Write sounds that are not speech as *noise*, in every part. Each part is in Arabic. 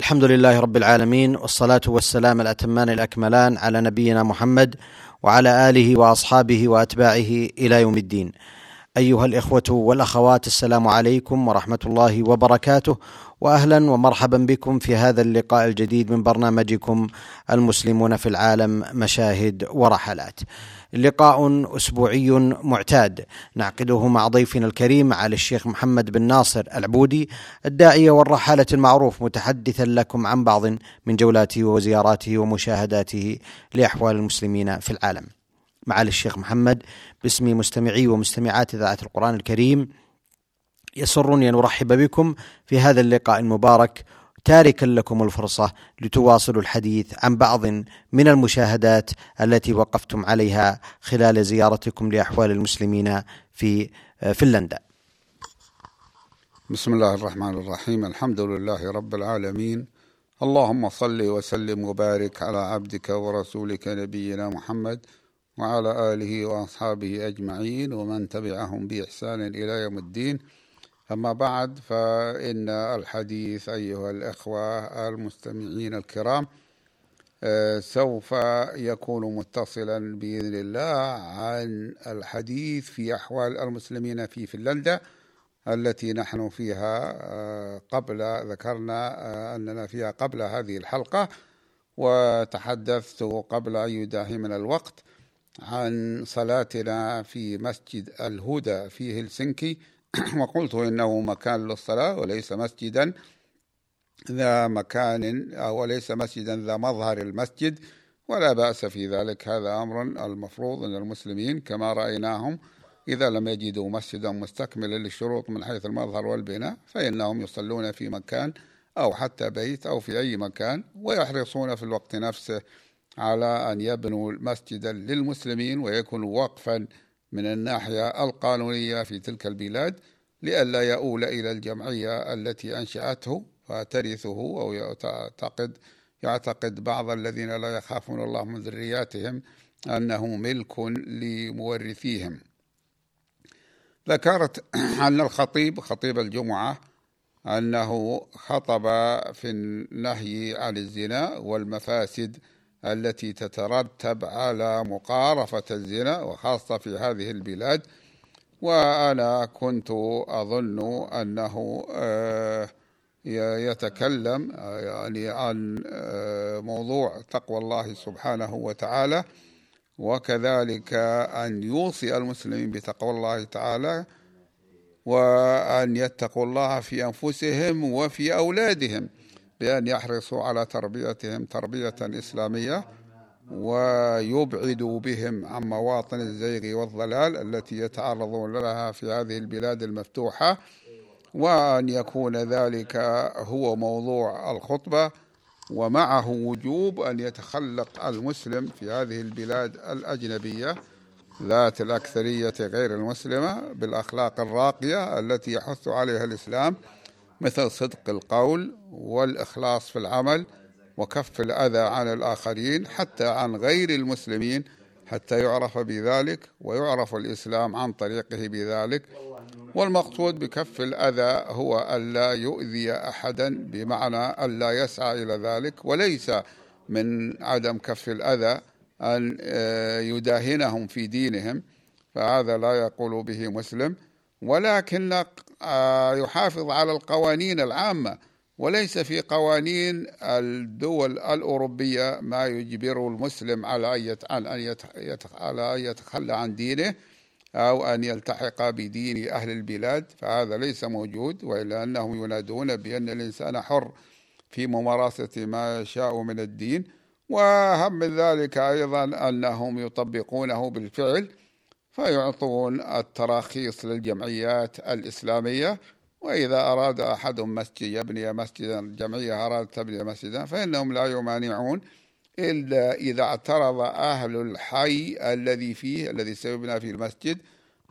الحمد لله رب العالمين والصلاة والسلام الأتمان الأكملان على نبينا محمد وعلى آله وأصحابه وأتباعه إلى يوم الدين. أيها الإخوة والأخوات السلام عليكم ورحمة الله وبركاته واهلا ومرحبا بكم في هذا اللقاء الجديد من برنامجكم المسلمون في العالم مشاهد ورحلات. لقاء أسبوعي معتاد نعقده مع ضيفنا الكريم على الشيخ محمد بن ناصر العبودي الداعية والرحالة المعروف متحدثا لكم عن بعض من جولاته وزياراته ومشاهداته لأحوال المسلمين في العالم. معالي الشيخ محمد باسم مستمعي ومستمعات إذاعة القرآن الكريم. يسرني أن أرحب بكم في هذا اللقاء المبارك. تاركا لكم الفرصة لتواصلوا الحديث عن بعض من المشاهدات التي وقفتم عليها خلال زيارتكم لأحوال المسلمين في فنلندا. بسم الله الرحمن الرحيم، الحمد لله رب العالمين، اللهم صل وسلم وبارك على عبدك ورسولك نبينا محمد وعلى آله وأصحابه أجمعين ومن تبعهم بإحسان إلى يوم الدين. أما بعد فإن الحديث أيها الأخوة المستمعين الكرام سوف يكون متصلا بإذن الله عن الحديث في أحوال المسلمين في فنلندا التي نحن فيها قبل ذكرنا أننا فيها قبل هذه الحلقة وتحدثت قبل أن يداهمنا الوقت عن صلاتنا في مسجد الهدى في هلسنكي. *clears throat* وقلت إنه مكان للصلاة وليس مسجدا ذا مكان أو ليس مسجدا ذا مظهر المسجد ولا بأس في ذلك. هذا أمر المفروض أن المسلمين كما رأيناهم إذا لم يجدوا مسجدا مستكملا للشروط من حيث المظهر والبناء فإنهم يصلون في مكان أو حتى بيت أو في أي مكان ويحرصون في الوقت نفسه. على أن يبنوا مسجدا للمسلمين ويكون وقفا من الناحية القانونية في تلك البلاد لئلا يؤول إلى الجمعية التي أنشأته فترثه أو يعتقد يعتقد بعض الذين لا يخافون الله من ذرياتهم أنه ملك لمورثيهم. ذكرت أن الخطيب خطيب الجمعة أنه خطب في النهي عن الزنا والمفاسد التي تترتب على مقارفة الزنا وخاصة في هذه البلاد. وأنا كنت أظن أنه يتكلم يعني عن موضوع تقوى الله سبحانه وتعالى وكذلك أن يوصي المسلمين بتقوى الله تعالى وأن يتقوا الله في أنفسهم وفي أولادهم. بأن يحرصوا على تربيتهم تربية إسلامية ويبعدوا بهم عن مواطن الزيغ والضلال التي يتعرضون لها في هذه البلاد المفتوحة وأن يكون ذلك هو موضوع الخطبة ومعه وجوب أن يتخلق المسلم في هذه البلاد الأجنبية ذات الأكثرية غير المسلمة بالأخلاق الراقية التي يحث عليها الإسلام مثل صدق القول والإخلاص في العمل وكف الأذى عن الآخرين حتى عن غير المسلمين حتى يعرف بذلك ويعرف الإسلام عن طريقه بذلك. والمقصود بكف الأذى هو ألا يؤذي أحدا بمعنى ألا يسعى إلى ذلك وليس من عدم كف الأذى أن يداهنهم في دينهم فهذا لا يقول به مسلم. ولكن يحافظ على القوانين العامة وليس في قوانين الدول الأوروبية ما يجبر المسلم على أن على أن يتخلى عن دينه أو أن يلتحق بدين أهل البلاد فهذا ليس موجود وإلا أنهم ينادون بأن الإنسان حر في ممارسة ما يشاء من الدين وهم من ذلك أيضا أنهم يطبقونه بالفعل فيعطون التراخيص للجمعيات الإسلامية وإذا أراد أحد مسجد يبني مسجدا جمعية أرادت تبني مسجدا فإنهم لا يمانعون إلا إذا اعترض أهل الحي الذي فيه الذي سيبنى فيه المسجد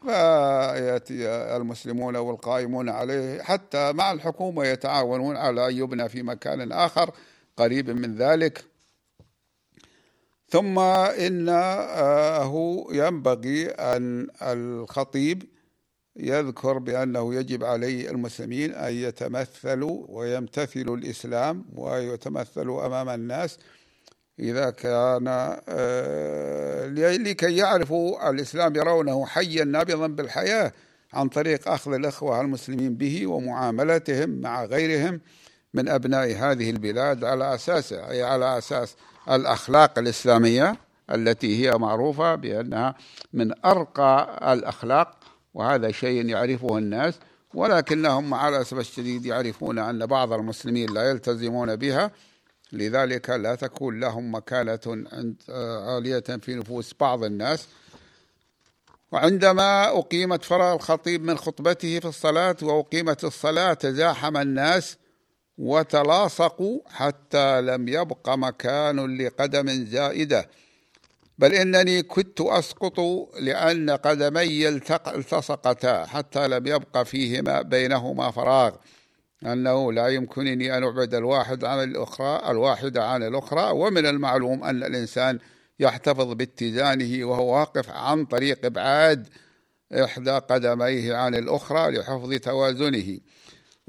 فيأتي المسلمون والقائمون عليه حتى مع الحكومة يتعاونون على أن يبنى في مكان آخر قريب من ذلك. ثم إنه ينبغي أن الخطيب يذكر بأنه يجب علي المسلمين أن يتمثلوا ويمتثلوا الإسلام ويتمثلوا أمام الناس إذا كان آه، لكي يعرفوا الإسلام يرونه حيا نابضا بالحياة عن طريق أخذ الإخوة المسلمين به ومعاملتهم مع غيرهم من أبناء هذه البلاد على أساس أي على أساس الأخلاق الإسلامية التي هي معروفة بأنها من أرقى الأخلاق وهذا شيء يعرفه الناس ولكنهم مع الأسف الشديد يعرفون أن بعض المسلمين لا يلتزمون بها. لذلك لا تكون لهم مكانة عالية في نفوس بعض الناس. وعندما أقيمت فرغ الخطيب من خطبته في الصلاة وأقيمت الصلاة تزاحم الناس وتلاصقوا حتى لم يبق مكان لقدم زائدة. بل إنني كنت أسقط لأن قدمي التصقتا حتى لم يبق فيهما بينهما فراغ. أنه لا يمكنني أن أبعد الواحد عن الأخرى الواحدة عن الأخرى. ومن المعلوم أن الإنسان يحتفظ باتزانه وهو واقف عن طريق إبعاد إحدى قدميه عن الأخرى لحفظ توازنه.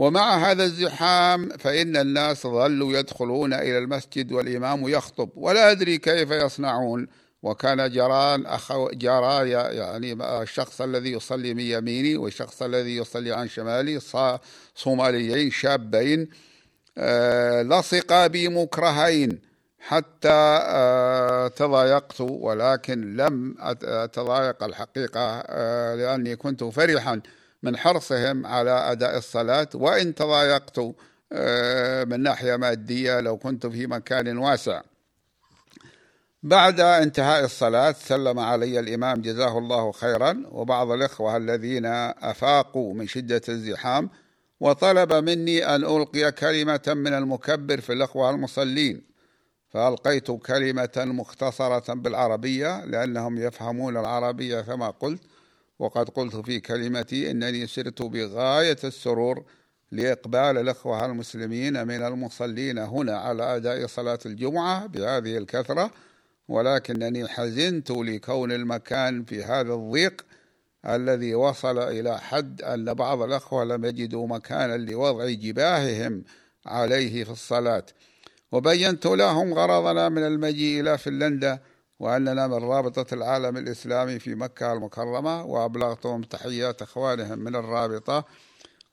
ومع هذا الزحام فإن الناس ظلوا يدخلون إلى المسجد والإمام يخطب ولا أدري كيف يصنعون. وكان جران أخو جرى يعني الشخص الذي يصلي من يميني والشخص الذي يصلي عن شمالي صوماليين شابين آه، لصقا بي مكرهين حتى آه، تضايقت ولكن لم أتضايق الحقيقة آه، لأني كنت فرحا. من حرصهم على أداء الصلاة وإن تضايقت من ناحية مادية لو كنت في مكان واسع. بعد انتهاء الصلاة سلم علي الإمام جزاه الله خيرا وبعض الإخوة الذين أفاقوا من شدة الزحام وطلب مني أن ألقي كلمة من المكبر في الإخوة المصلين. فألقيت كلمة مختصرة بالعربية لأنهم يفهمون العربية كما قلت. وقد قلت في كلمتي إنني سرت بغاية السرور لإقبال الإخوة المسلمين من المصلين هنا على أداء صلاة الجمعة بهذه الكثرة ولكنني حزنت لكون المكان في هذا الضيق الذي وصل إلى حد أن بعض الأخوة لم يجدوا مكانا لوضع جباههم عليه في الصلاة. وبينت لهم غرضنا من المجيء إلى فنلندا وأننا من رابطة العالم الإسلامي في مكة المكرمة وأبلغتهم تحيات إخوانهم من الرابطة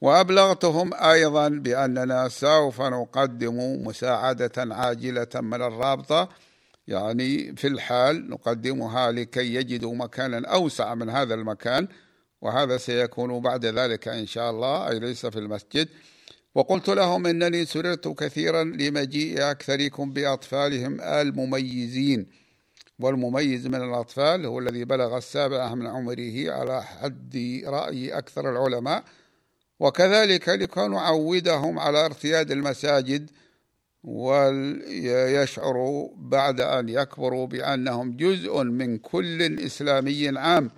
وأبلغتهم أيضا بأننا سوف نقدم مساعدة عاجلة من الرابطة. يعني في الحال نقدمها لكي يجدوا مكانا أوسع من هذا المكان وهذا سيكون بعد ذلك إن شاء الله أي ليس في المسجد. وقلت لهم إنني سررت كثيرا لمجيء أكثركم بأطفالهم المميزين. والمميز من الأطفال هو الذي بلغ السابعة من عمره على حد رأي أكثر العلماء وكذلك لكي نعودهم على ارتياد المساجد ويشعروا بعد أن يكبروا بأنهم جزء من كل إسلامي عام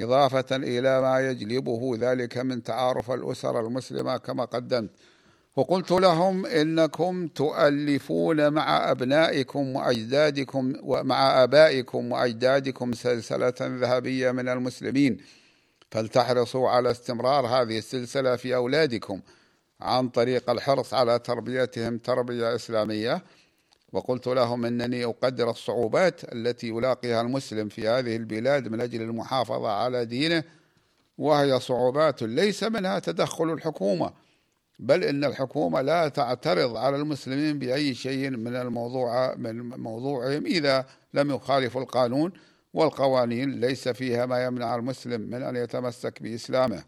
إضافة إلى ما يجلبه ذلك من تعارف الأسر المسلمة كما قدمت. وقلت لهم إنكم تؤلفون مع أبنائكم وأجدادكم ومع آبائكم وأجدادكم سلسلة ذهبية من المسلمين. فلتحرصوا على استمرار هذه السلسلة في أولادكم عن طريق الحرص على تربيتهم تربية إسلامية. وقلت لهم أنني أقدر الصعوبات التي يلاقيها المسلم في هذه البلاد من أجل المحافظة على دينه وهي صعوبات ليس منها تدخل الحكومة. بل إن الحكومة لا تعترض على المسلمين بأي شيء من الموضوع من موضوعهم إذا لم يخالفوا القانون والقوانين ليس فيها ما يمنع المسلم من أن يتمسك بإسلامه.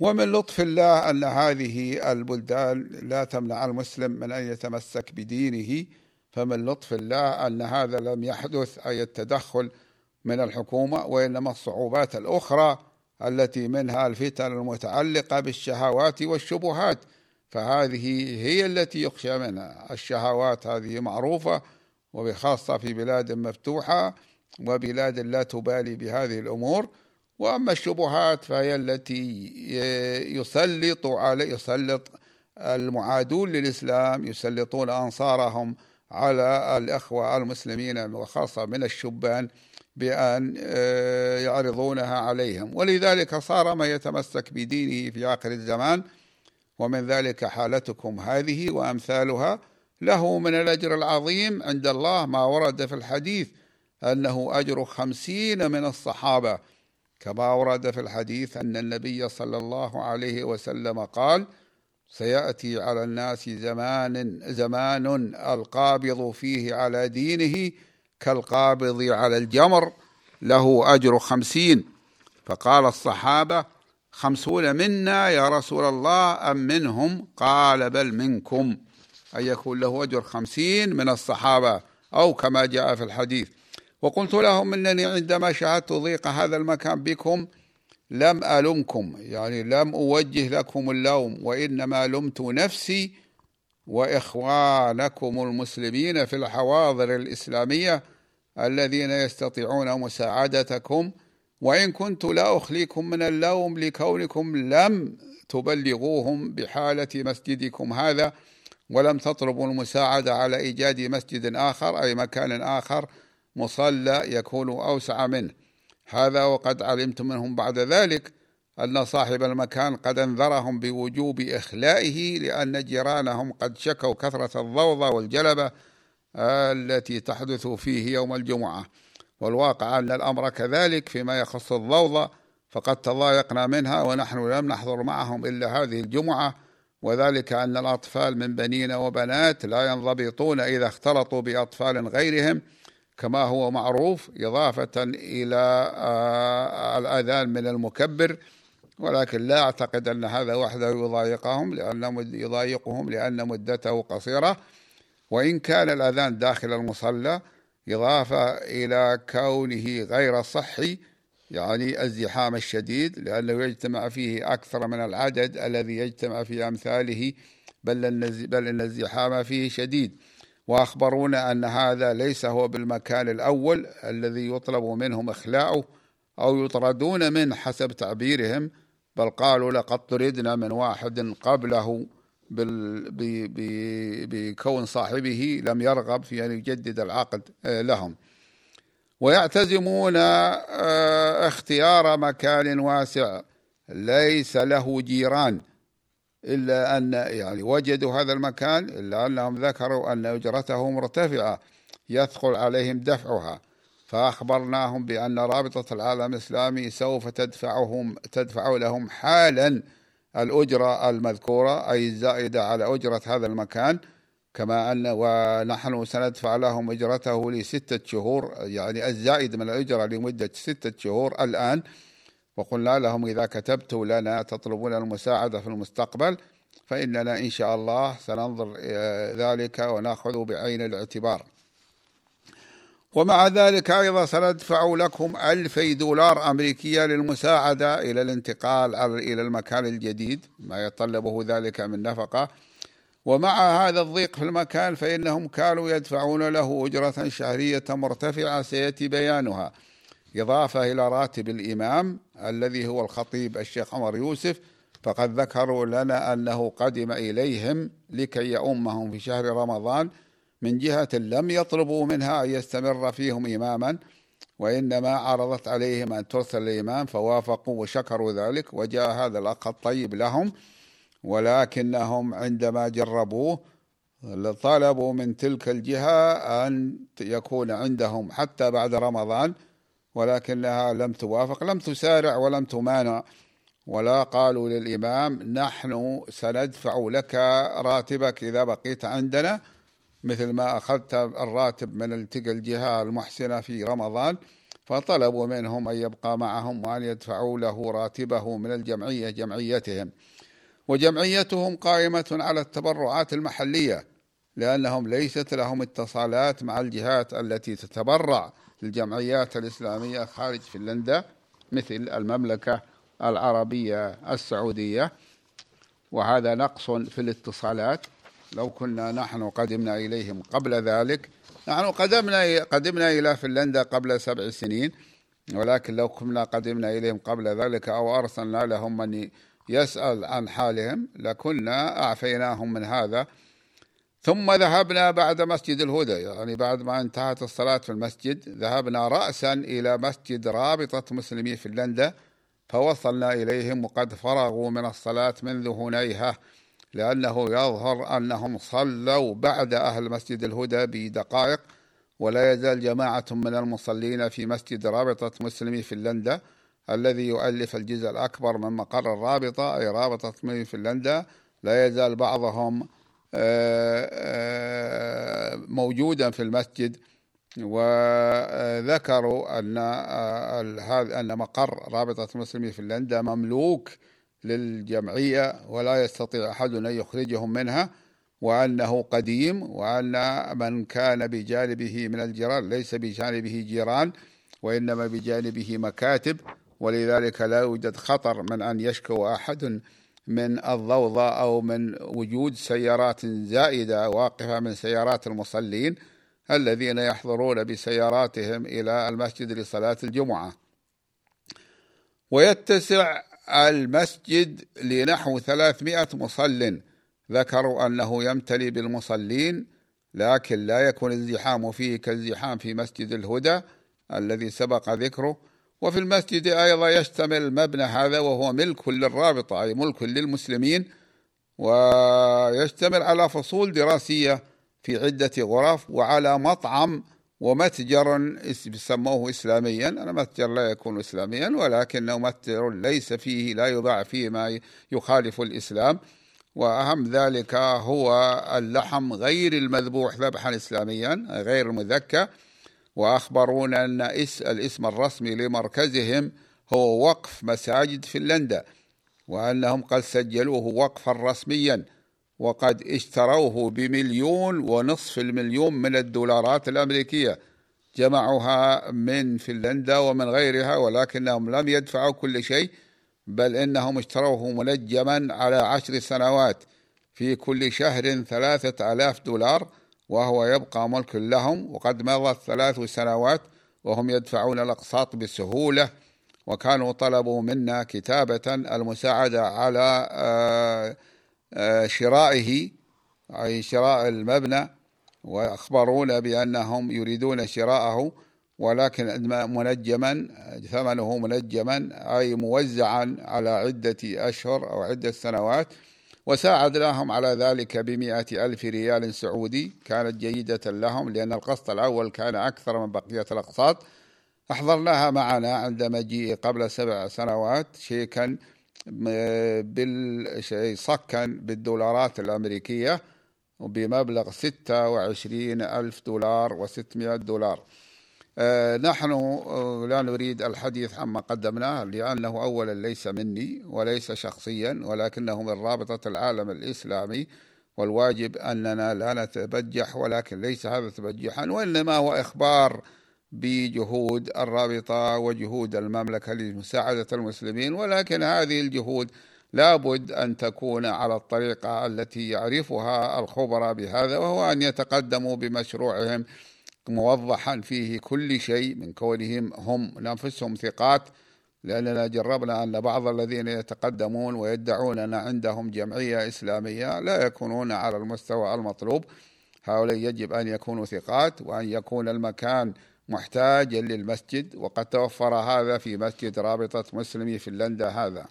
ومن لطف الله أن هذه البلدان لا تمنع المسلم من أن يتمسك بدينه. فمن لطف الله أن هذا لم يحدث أي التدخل من الحكومة وإنما الصعوبات الأخرى التي منها الفتن المتعلقة بالشهوات والشبهات فهذه هي التي يخشى منها. الشهوات هذه معروفة وبخاصة في بلاد مفتوحة وبلاد لا تبالي بهذه الأمور وأما الشبهات فهي التي يسلط على يسلط المعادون للإسلام يسلطون أنصارهم على الأخوة المسلمين وخاصة من الشبان بأن آه، يعرضونها عليهم. ولذلك صار من يتمسك بدينه في آخر الزمان ومن ذلك حالتكم هذه وأمثالها. له من الأجر العظيم عند الله ما ورد في الحديث أنه أجر خمسين من الصحابة. كما ورد في الحديث أن النبي صلى الله عليه وسلم قال سيأتي على الناس زمان زمان ألقابض فيه على دينه كالقابض على الجمر له أجر خمسين. فقال الصحابة خمسون منا يا رسول الله أم منهم؟ قال بل منكم. أن يكون له أجر خمسين من الصحابة أو كما جاء في الحديث. وقلت لهم إنني عندما شاهدت ضيق هذا المكان بكم لم ألمكم. يعني لم أوجه لكم اللوم وإنما لمت نفسي وإخوانكم المسلمين في الحواضر الإسلامية الذين يستطيعون مساعدتكم وإن كنت لا أخليكم من اللوم لكونكم لم تبلغوهم بحالة مسجدكم هذا ولم تطلبوا المساعدة على إيجاد مسجد آخر أي مكان آخر مصلى يكون أوسع منه. هذا وقد علمت منهم بعد ذلك أن صاحب المكان قد أنذرهم بوجوب إخلائه لأن جيرانهم قد شكوا كثرة الضوضاء والجلبة التي تحدث فيه يوم الجمعة. والواقع أن الأمر كذلك فيما يخص الضوضاء فقد تضايقنا منها ونحن لم نحضر معهم إلا هذه الجمعة. وذلك أن الأطفال من بنين وبنات لا ينضبطون إذا اختلطوا بأطفال غيرهم كما هو معروف إضافة إلى آه، الأذان من المكبر. ولكن لا أعتقد أن هذا وحده يضايقهم لأن يضايقهم لأن مدته قصيرة. وإن كان الأذان داخل المصلى إضافة إلى كونه غير صحي يعني الزحام الشديد لأنه يجتمع فيه أكثر من العدد الذي يجتمع في أمثاله بل بل إن الزحام فيه شديد. وأخبرونا أن هذا ليس هو بالمكان الأول الذي يطلب منهم إخلاؤه أو يطردون منه حسب تعبيرهم بل قالوا لقد طردنا من واحد قبله. بكون صاحبه لم يرغب في أن يجدد العقد آه، لهم. ويعتزمون آه، اختيار مكان واسع ليس له جيران إلا أن يعني وجدوا هذا المكان إلا أنهم ذكروا أن أجرته مرتفعة يثقل عليهم دفعها. فأخبرناهم بأن رابطة العالم الإسلامي سوف تدفعهم تدفع لهم حالا. الأجرة المذكورة أي الزائدة على أجرة هذا المكان كما أن ونحن سندفع لهم أجرته لستة شهور يعني الزائد من الأجرة لمدة ستة شهور الآن. وقلنا لهم إذا كتبتوا لنا تطلبون المساعدة في المستقبل فإننا إن شاء الله سننظر ذلك ونأخذ بعين الاعتبار. ومع ذلك أيضا سندفع لكم ألفي دولار أمريكية للمساعدة إلى الانتقال إلى المكان الجديد ما يتطلبه ذلك من نفقة. ومع هذا الضيق في المكان فإنهم كانوا يدفعون له أجرة شهرية مرتفعة سيأتي بيانها. إضافة إلى راتب الإمام الذي هو الخطيب الشيخ عمر يوسف فقد ذكروا لنا أنه قدم إليهم لكي يؤمهم في شهر رمضان. من جهة لم يطلبوا منها أن يستمر فيهم إماما وإنما عرضت عليهم أن ترسل الإمام فوافقوا وشكروا ذلك وجاء هذا الأخ الطيب لهم ولكنهم عندما جربوه طلبوا من تلك الجهة أن يكون عندهم حتى بعد رمضان ولكنها لم توافق لم تسارع ولم تمانع ولا قالوا للإمام نحن سندفع لك راتبك إذا بقيت عندنا مثل ما أخذت الراتب من تلك الجهة المحسنة في رمضان فطلبوا منهم أن يبقى معهم وأن يدفعوا له راتبه من الجمعية جمعيتهم. وجمعيتهم قائمة على التبرعات المحلية لأنهم ليست لهم اتصالات مع الجهات التي تتبرع للجمعيات الإسلامية خارج فنلندا مثل المملكة العربية السعودية. وهذا نقص في الاتصالات. لو كنا نحن قدمنا إليهم قبل ذلك نحن قدمنا قدمنا إلى فنلندا قبل سبع سنين ولكن لو كنا قدمنا إليهم قبل ذلك أو أرسلنا لهم من يسأل عن حالهم لكنا أعفيناهم من هذا. ثم ذهبنا بعد مسجد الهدى يعني بعد ما انتهت الصلاة في المسجد ذهبنا رأسا إلى مسجد رابطة مسلمي فنلندا فوصلنا إليهم وقد فرغوا من الصلاة منذ هنيهة لأنه يظهر أنهم صلوا بعد أهل مسجد الهدى بدقائق ولا يزال جماعة من المصلين في مسجد رابطة مسلمي فنلندا الذي يؤلف الجزء الأكبر من مقر الرابطة أي رابطة مسلمي فنلندا لا يزال بعضهم آه، آه، موجودا في المسجد. وذكروا أن آه، أن مقر رابطة مسلمي فنلندا مملوك للجمعية ولا يستطيع أحد أن يخرجهم منها وأنه قديم وأن من كان بجانبه من الجيران ليس بجانبه جيران وإنما بجانبه مكاتب ولذلك لا يوجد خطر من أن يشكو أحد من الضوضاء أو من وجود سيارات زائدة واقفة من سيارات المصلين الذين يحضرون بسياراتهم إلى المسجد لصلاة الجمعة. ويتسع المسجد لنحو ثلاثمائة مصل. ذكروا أنه يمتلي بالمصلين لكن لا يكون الزحام فيه كالزحام في مسجد الهدى الذي سبق ذكره. وفي المسجد أيضا يشتمل المبنى هذا وهو ملك للرابطة أي ملك للمسلمين. ويشتمل على فصول دراسية في عدة غرف وعلى مطعم ومتجر سموه إسلاميا. أنا متجر لا يكون إسلاميا ولكنه متجر ليس فيه لا يباع فيه ما يخالف الإسلام. وأهم ذلك هو اللحم غير المذبوح ذبحا إسلاميا غير المذكى. وأخبرونا أن الاسم الرسمي لمركزهم هو وقف مساجد فنلندا وأنهم قد سجلوه وقفا رسميا. وقد اشتروه بمليون ونصف المليون من الدولارات الأمريكية. جمعوها من فنلندا ومن غيرها ولكنهم لم يدفعوا كل شيء بل إنهم اشتروه منجما على عشر سنوات في كل شهر ثلاثة آلاف دولار وهو يبقى ملك لهم وقد مضت ثلاث سنوات وهم يدفعون الأقساط بسهولة. وكانوا طلبوا منا كتابة المساعدة على آه، شرائه أي شراء المبنى وأخبرونا بأنهم يريدون شراءه ولكن منجما ثمنه منجما أي موزعا على عدة أشهر أو عدة سنوات وساعدناهم على ذلك بمئة ألف ريال سعودي. كانت جيدة لهم لأن القسط الأول كان أكثر من بقية الأقساط. أحضرناها معنا عند مجيء قبل سبع سنوات شيكا صكا بالدولارات الأمريكية بمبلغ ستة وعشرين ألف دولار وستمائة دولار. آه، نحن آه، لا نريد الحديث عما قدمناه لأنه أولا ليس مني وليس شخصيا ولكنه من رابطة العالم الإسلامي والواجب أننا لا نتبجح ولكن ليس هذا تبجحا وإنما هو إخبار بجهود الرابطة وجهود المملكة لمساعدة المسلمين ولكن هذه الجهود لابد أن تكون على الطريقة التي يعرفها الخبراء بهذا وهو أن يتقدموا بمشروعهم موضحا فيه كل شيء من كونهم هم أنفسهم ثقات. لأننا جربنا أن بعض الذين يتقدمون ويدعون أن عندهم جمعية إسلامية لا يكونون على المستوى المطلوب. هؤلاء يجب أن يكونوا ثقات وأن يكون المكان محتاجا للمسجد وقد توفر هذا في مسجد رابطة مسلمي فنلندا هذا.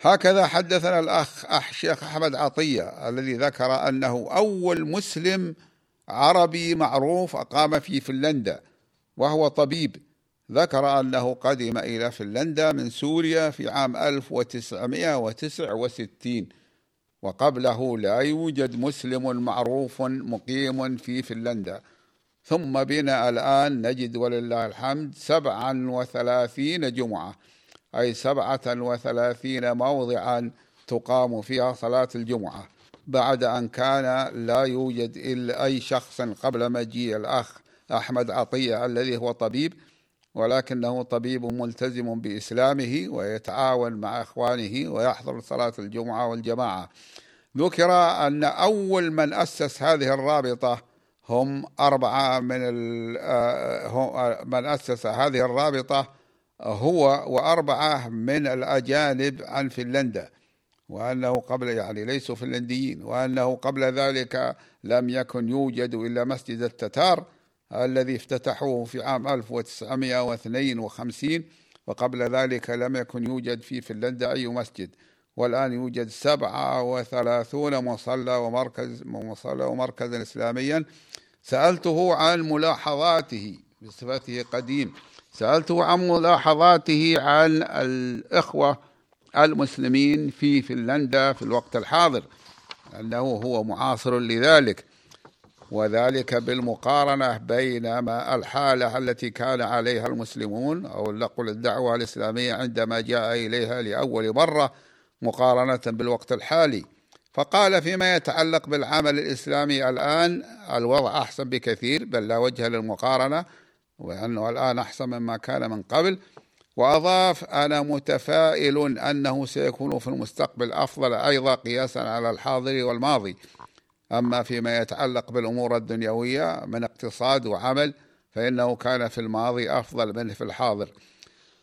هكذا حدثنا الأخ أح شيخ أحمد عطية الذي ذكر أنه أول مسلم عربي معروف أقام في فنلندا وهو طبيب. ذكر أنه قدم إلى فنلندا من سوريا في عام 1969 وقبله لا يوجد مسلم معروف مقيم في فنلندا. ثم بنا الآن نجد ولله الحمد سبعا وثلاثين جمعة أي سبعة وثلاثين موضعا تقام فيها صلاة الجمعة بعد أن كان لا يوجد إلا أي شخص قبل مجيء الأخ أحمد عطية الذي هو طبيب ولكنه طبيب ملتزم بإسلامه ويتعاون مع إخوانه ويحضر صلاة الجمعة والجماعة. ذكر أن أول من أسس هذه الرابطة هم أربعة من آه، من أسس هذه الرابطة هو وأربعة من الأجانب عن فنلندا. وأنه قبل يعني ليسوا فنلنديين وأنه قبل ذلك لم يكن يوجد إلا مسجد التتار الذي افتتحوه في عام 1952 وقبل ذلك لم يكن يوجد في فنلندا أي مسجد. والآن يوجد سبعة وثلاثون مصلى ومركز مصلى ومركزا إسلاميا. سألته عن ملاحظاته بصفته قديم سألته عن ملاحظاته عن الإخوة المسلمين في فنلندا في الوقت الحاضر أنه هو معاصر لذلك وذلك بالمقارنة بين ما الحالة التي كان عليها المسلمون أو نقول الدعوة الإسلامية عندما جاء إليها لأول مرة مقارنة بالوقت الحالي. فقال فيما يتعلق بالعمل الإسلامي الآن الوضع أحسن بكثير بل لا وجه للمقارنة وأنه الآن أحسن مما كان من قبل. وأضاف أنا متفائل أنه سيكون في المستقبل أفضل أيضا قياسا على الحاضر والماضي. أما فيما يتعلق بالأمور الدنيوية من اقتصاد وعمل فإنه كان في الماضي أفضل منه في الحاضر.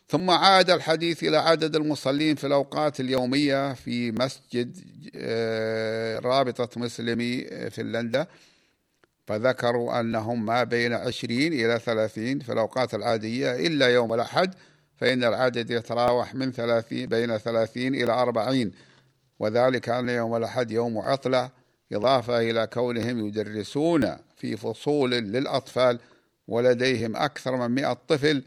ثم عاد الحديث إلى عدد المصلين في الأوقات اليومية في مسجد آه، رابطة مسلمي فنلندا. فذكروا أنهم ما بين عشرين إلى ثلاثين في الأوقات العادية إلا يوم الأحد فإن العدد يتراوح من ثلاثين بين ثلاثين إلى أربعين. وذلك أن يوم الأحد يوم عطلة إضافة إلى كونهم يدرسون في فصول للأطفال ولديهم أكثر من مئة طفل.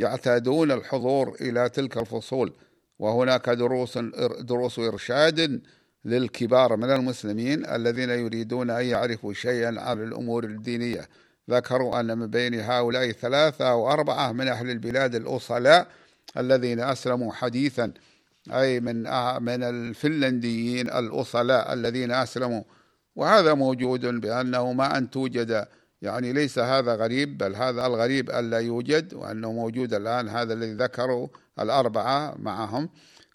يعتادون الحضور إلى تلك الفصول. وهناك دروس دروس إرشاد للكبار من المسلمين الذين يريدون أن يعرفوا شيئا عن الأمور الدينية. ذكروا أن من بين هؤلاء ثلاثة أو أربعة من أهل البلاد الأصلاء الذين أسلموا حديثا أي من من الفنلنديين الأصلاء الذين أسلموا. وهذا موجود بأنه ما أن توجد يعني ليس هذا غريب بل هذا الغريب ألا يوجد وأنه موجود الآن هذا الذي ذكروا الأربعة معهم.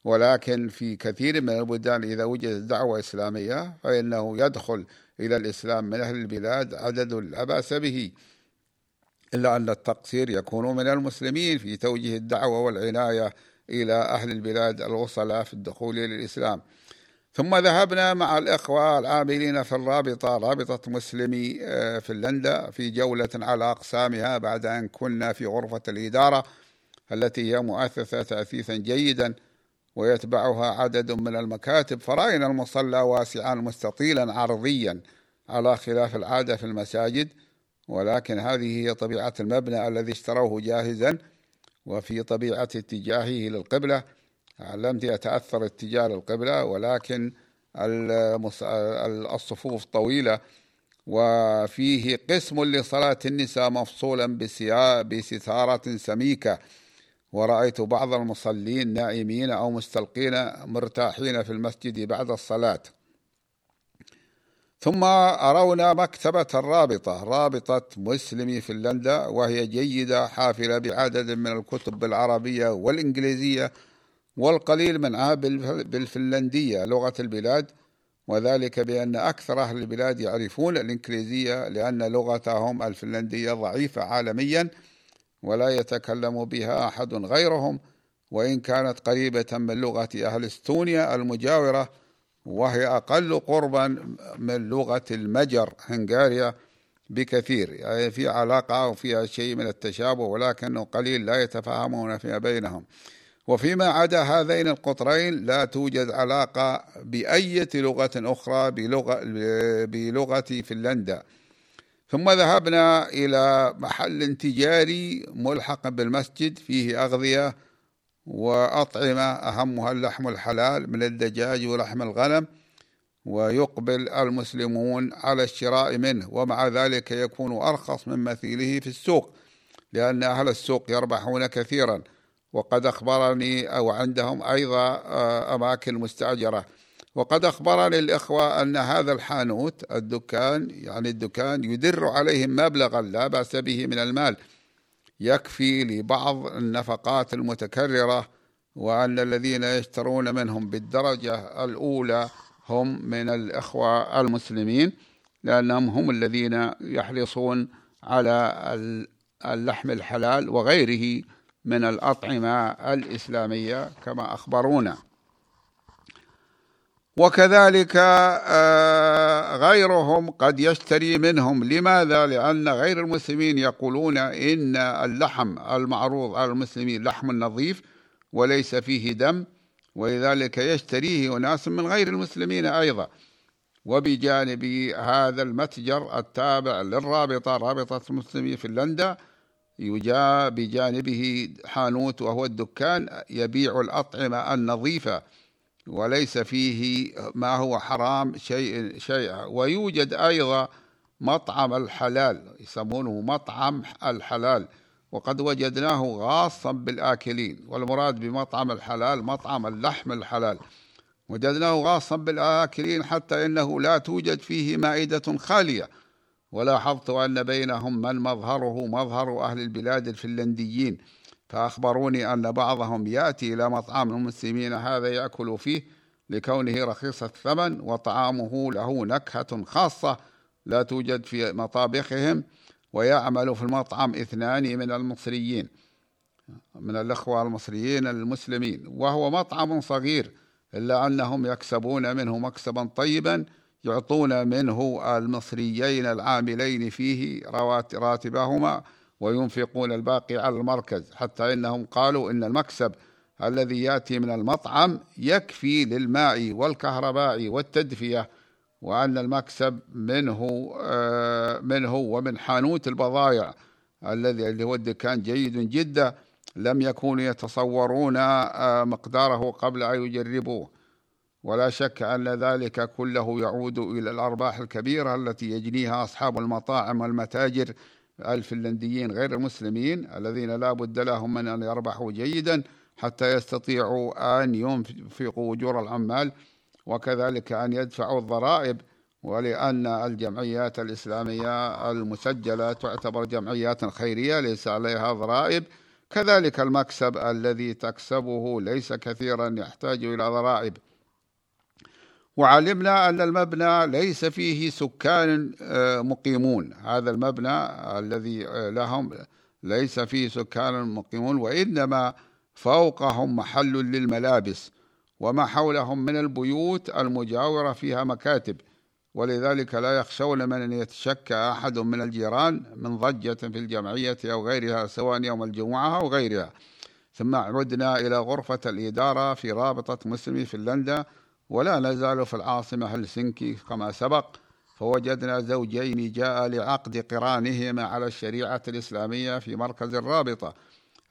ولكن في كثير من البلدان إذا وجدت دعوة إسلامية فإنه يدخل إلى الإسلام من أهل البلاد عدد لا بأس به إلا أن التقصير يكون من المسلمين في توجيه الدعوة والعناية إلى أهل البلاد الوصلاء في الدخول إلى الإسلام. ثم ذهبنا مع الإخوة العاملين في الرابطة رابطة مسلمي آه، فنلندا في جولة على أقسامها بعد أن كنا في غرفة الإدارة التي هي مؤسسة تأسيسا جيدا ويتبعها عدد من المكاتب. فرأينا المصلى واسعا مستطيلا عرضيا على خلاف العادة في المساجد ولكن هذه هي طبيعة المبنى الذي اشتروه جاهزا وفي طبيعة اتجاهه للقبلة. لم يتأثر اتجاه القبلة ولكن الصفوف طويلة. وفيه قسم لصلاة النساء مفصولا بستارة سميكة. ورأيت بعض المصلين نائمين أو مستلقين مرتاحين في المسجد بعد الصلاة. ثم أرونا مكتبة الرابطة رابطة مسلمي فنلندا وهي جيدة حافلة بعدد من الكتب بالعربية والإنجليزية. والقليل منها بالفنلندية لغة البلاد وذلك بأن أكثر أهل البلاد يعرفون الإنجليزية لأن لغتهم الفنلندية ضعيفة عالميا ولا يتكلم بها أحد غيرهم وإن كانت قريبة من لغة أهل إستونيا المجاورة وهي أقل قربا من لغة المجر هنغاريا بكثير. يعني في علاقة وفيها شيء من التشابه ولكنه قليل لا يتفاهمون فيما بينهم. وفيما عدا هذين القطرين لا توجد علاقة بأية لغة أخرى بلغة, بلغة فنلندا. ثم ذهبنا إلى محل تجاري ملحق بالمسجد فيه أغذية وأطعمة أهمها اللحم الحلال من الدجاج ولحم الغنم ويقبل المسلمون على الشراء منه ومع ذلك يكون أرخص من مثيله في السوق لأن أهل السوق يربحون كثيراً. وقد أخبرني أو عندهم أيضا آه، أماكن مستأجرة. وقد أخبرني الإخوة أن هذا الحانوت الدكان يعني الدكان يدر عليهم مبلغا لا بأس به من المال. يكفي لبعض النفقات المتكررة وأن الذين يشترون منهم بالدرجة الأولى هم من الإخوة المسلمين لأنهم هم الذين يحرصون على اللحم الحلال وغيره. من الأطعمة الإسلامية كما أخبرونا. وكذلك آه، غيرهم قد يشتري منهم. لماذا؟ لأن غير المسلمين يقولون إن اللحم المعروض على المسلمين لحم نظيف وليس فيه دم ولذلك يشتريه أناس من غير المسلمين أيضا. وبجانب هذا المتجر التابع للرابطة رابطة المسلمين في لندن يجا بجانبه حانوت وهو الدكان يبيع الأطعمة النظيفة وليس فيه ما هو حرام شيء شيء ويوجد أيضا مطعم الحلال يسمونه مطعم الحلال وقد وجدناه غاصا بالآكلين والمراد بمطعم الحلال مطعم اللحم الحلال. وجدناه غاصا بالآكلين حتى إنه لا توجد فيه مائدة خالية. ولاحظت أن بينهم من مظهره مظهر أهل البلاد الفنلنديين فأخبروني أن بعضهم يأتي إلى مطعم المسلمين هذا يأكل فيه لكونه رخيص الثمن وطعامه له نكهة خاصة لا توجد في مطابخهم ويعمل في المطعم اثنان من المصريين من الأخوة المصريين المسلمين وهو مطعم صغير إلا أنهم يكسبون منه مكسبا طيبا يعطون منه المصريين العاملين فيه راتبهما وينفقون الباقي على المركز حتى إنهم قالوا إن المكسب الذي يأتي من المطعم يكفي للماء والكهرباء والتدفئة وأن المكسب منه آه، منه ومن حانوت البضائع الذي اللي هو الدكان جيد جدا لم يكونوا يتصورون آه، مقداره قبل أن يجربوه. ولا شك أن ذلك كله يعود إلى الأرباح الكبيرة التي يجنيها أصحاب المطاعم والمتاجر الفنلنديين غير المسلمين الذين لا بد لهم من أن يربحوا جيدا حتى يستطيعوا أن ينفقوا أجور العمال وكذلك أن يدفعوا الضرائب ولأن الجمعيات الإسلامية المسجلة تعتبر جمعيات خيرية ليس عليها ضرائب. كذلك المكسب الذي تكسبه ليس كثيرا يحتاج إلى ضرائب. وعلمنا أن المبنى ليس فيه سكان آه، مقيمون. هذا المبنى الذي آه، لهم ليس فيه سكان مقيمون وإنما فوقهم محل للملابس وما حولهم من البيوت المجاورة فيها مكاتب. ولذلك لا يخشون من أن يتشكى أحد من الجيران من ضجة في الجمعية أو غيرها سواء يوم الجمعة أو غيرها. ثم عدنا إلى غرفة الإدارة في رابطة مسلمي فنلندا ولا نزال في العاصمة هلسنكي كما سبق فوجدنا زوجين جاء لعقد قرانهما على الشريعة الإسلامية في مركز الرابطة.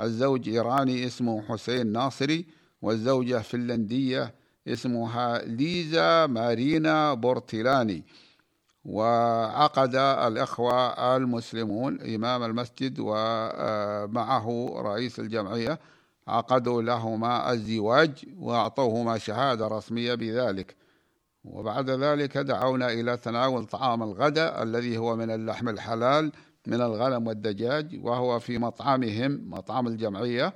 الزوج إيراني اسمه حسين ناصري والزوجة فنلندية اسمها ليزا مارينا بورتيلاني. وعقد الإخوة المسلمون إمام المسجد ومعه رئيس الجمعية عقدوا لهما الزواج وأعطوهما شهادة رسمية بذلك. وبعد ذلك دعونا إلى تناول طعام الغداء الذي هو من اللحم الحلال من الغنم والدجاج وهو في مطعمهم مطعم الجمعية.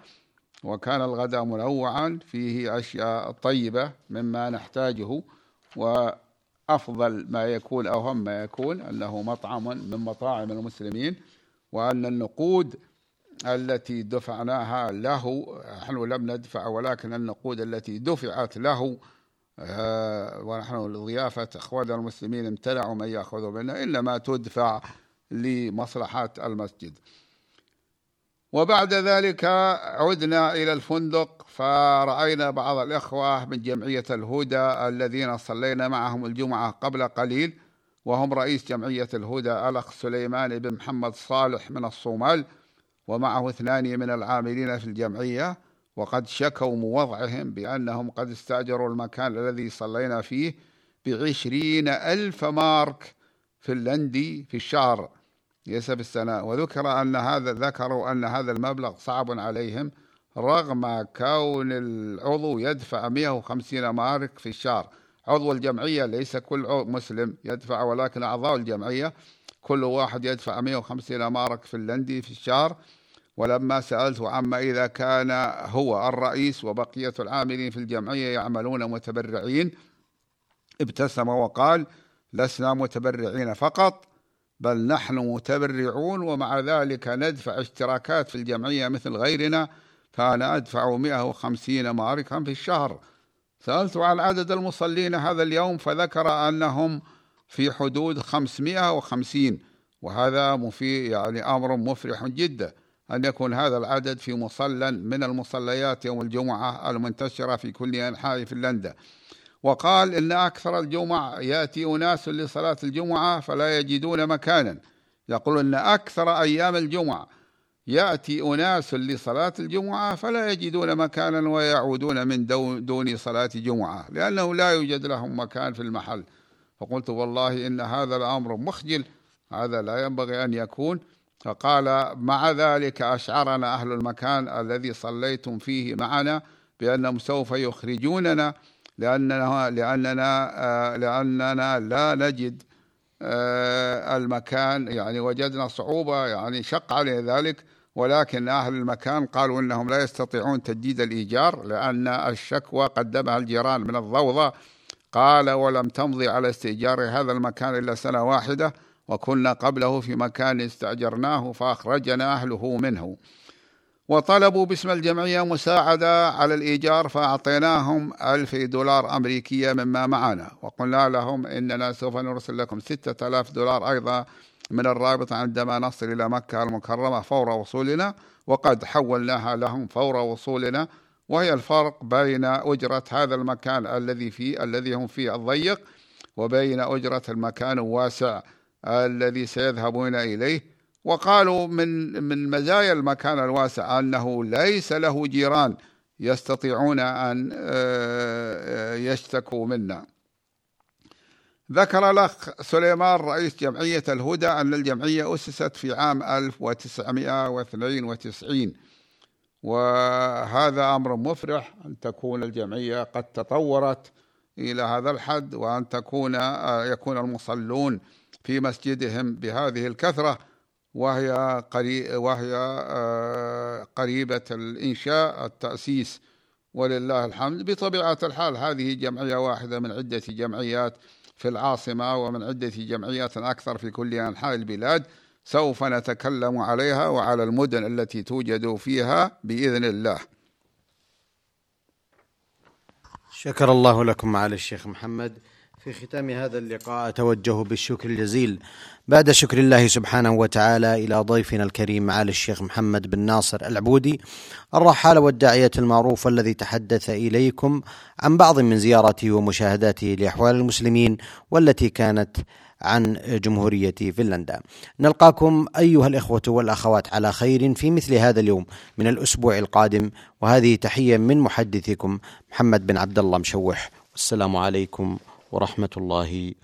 وكان الغداء منوعا فيه أشياء طيبة مما نحتاجه وأفضل ما يكون أو هم ما يكون أنه مطعم من مطاعم المسلمين وأن النقود التي دفعناها له نحن لم ندفع ولكن النقود التي دفعت له آه، ونحن لضيافة إخواننا المسلمين امتنعوا من يأخذوا منا إنما تدفع لمصلحة المسجد. وبعد ذلك عدنا إلى الفندق فرأينا بعض الإخوة من جمعية الهدى الذين صلينا معهم الجمعة قبل قليل وهم رئيس جمعية الهدى الأخ سليمان بن محمد صالح من الصومال. ومعه اثنان من العاملين في الجمعية وقد شكوا موضعهم بأنهم قد استأجروا المكان الذي صلينا فيه بعشرين ألف مارك فنلندي في الشهر في السنة. وذكر أن هذا ذكروا أن هذا المبلغ صعب عليهم رغم كون العضو يدفع 150 مارك في الشهر. عضو الجمعية ليس كل مسلم يدفع ولكن أعضاء الجمعية كل واحد يدفع 150 مارك فنلندي في الشهر. ولما سألته عما إذا كان هو الرئيس وبقية العاملين في الجمعية يعملون متبرعين ابتسم وقال لسنا متبرعين فقط بل نحن متبرعون ومع ذلك ندفع اشتراكات في الجمعية مثل غيرنا فأنا أدفع 150 ماركا في الشهر. سألت عن عدد المصلين هذا اليوم فذكر أنهم في حدود 550 وهذا مفي يعني أمر مفرح جدا. أن يكون هذا العدد في مصلى من المصليات يوم الجمعة المنتشرة في كل أنحاء فنلندا. وقال إن أكثر الجمع يأتي أناس لصلاة الجمعة فلا يجدون مكانا. يقول إن أكثر أيام الجمعة يأتي أناس لصلاة الجمعة فلا يجدون مكانا ويعودون من دون صلاة جمعة لأنه لا يوجد لهم مكان في المحل. فقلت والله إن هذا الأمر مخجل هذا لا ينبغي أن يكون. فقال مع ذلك أشعرنا أهل المكان الذي صليتم فيه معنا بأنهم سوف يخرجوننا لأننا لأننا آه، لأننا لا نجد آه، المكان. يعني وجدنا صعوبة يعني شق عليه ذلك. ولكن أهل المكان قالوا إنهم لا يستطيعون تجديد الإيجار لأن الشكوى قدمها الجيران من الضوضاء. قال ولم تمضي على استئجار هذا المكان إلا سنة واحدة. وكنا قبله في مكان استأجرناه فأخرجنا أهله منه. وطلبوا باسم الجمعية مساعدة على الإيجار فأعطيناهم ألف دولار أمريكية مما معنا. وقلنا لهم إننا سوف نرسل لكم ستة آلاف دولار أيضا من الرابطة عندما نصل إلى مكة المكرمة فور وصولنا وقد حولناها لهم فور وصولنا. وهي الفرق بين أجرة هذا المكان الذي فيه الذي هم فيه الضيق وبين أجرة المكان الواسع. الذي سيذهبون إليه. وقالوا من من مزايا المكان الواسع أنه ليس له جيران يستطيعون أن آه، يشتكوا منا. ذكر الأخ سليمان رئيس جمعية الهدى أن الجمعية أسست في عام 1992 وهذا أمر مفرح أن تكون الجمعية قد تطورت إلى هذا الحد وأن تكون يكون المصلون في مسجدهم بهذه الكثرة وهي وهي آه، قريبة الإنشاء التأسيس. ولله الحمد. بطبيعة الحال هذه جمعية واحدة من عدة جمعيات في العاصمة ومن عدة جمعيات أكثر في كل أنحاء البلاد. سوف نتكلم عليها وعلى المدن التي توجد فيها بإذن الله. شكر الله لكم معالي الشيخ محمد. في ختام هذا اللقاء أتوجه بالشكر الجزيل. بعد شكر الله سبحانه وتعالى إلى ضيفنا الكريم معالي الشيخ محمد بن ناصر العبودي الرحالة والداعية المعروف الذي تحدث إليكم عن بعض من زيارته ومشاهداته لأحوال المسلمين والتي كانت عن جمهورية فنلندا. نلقاكم أيها الإخوة والأخوات على خير في مثل هذا اليوم من الأسبوع القادم وهذه تحية من محدثكم محمد بن عبد الله مشوح. والسلام عليكم ورحمة الله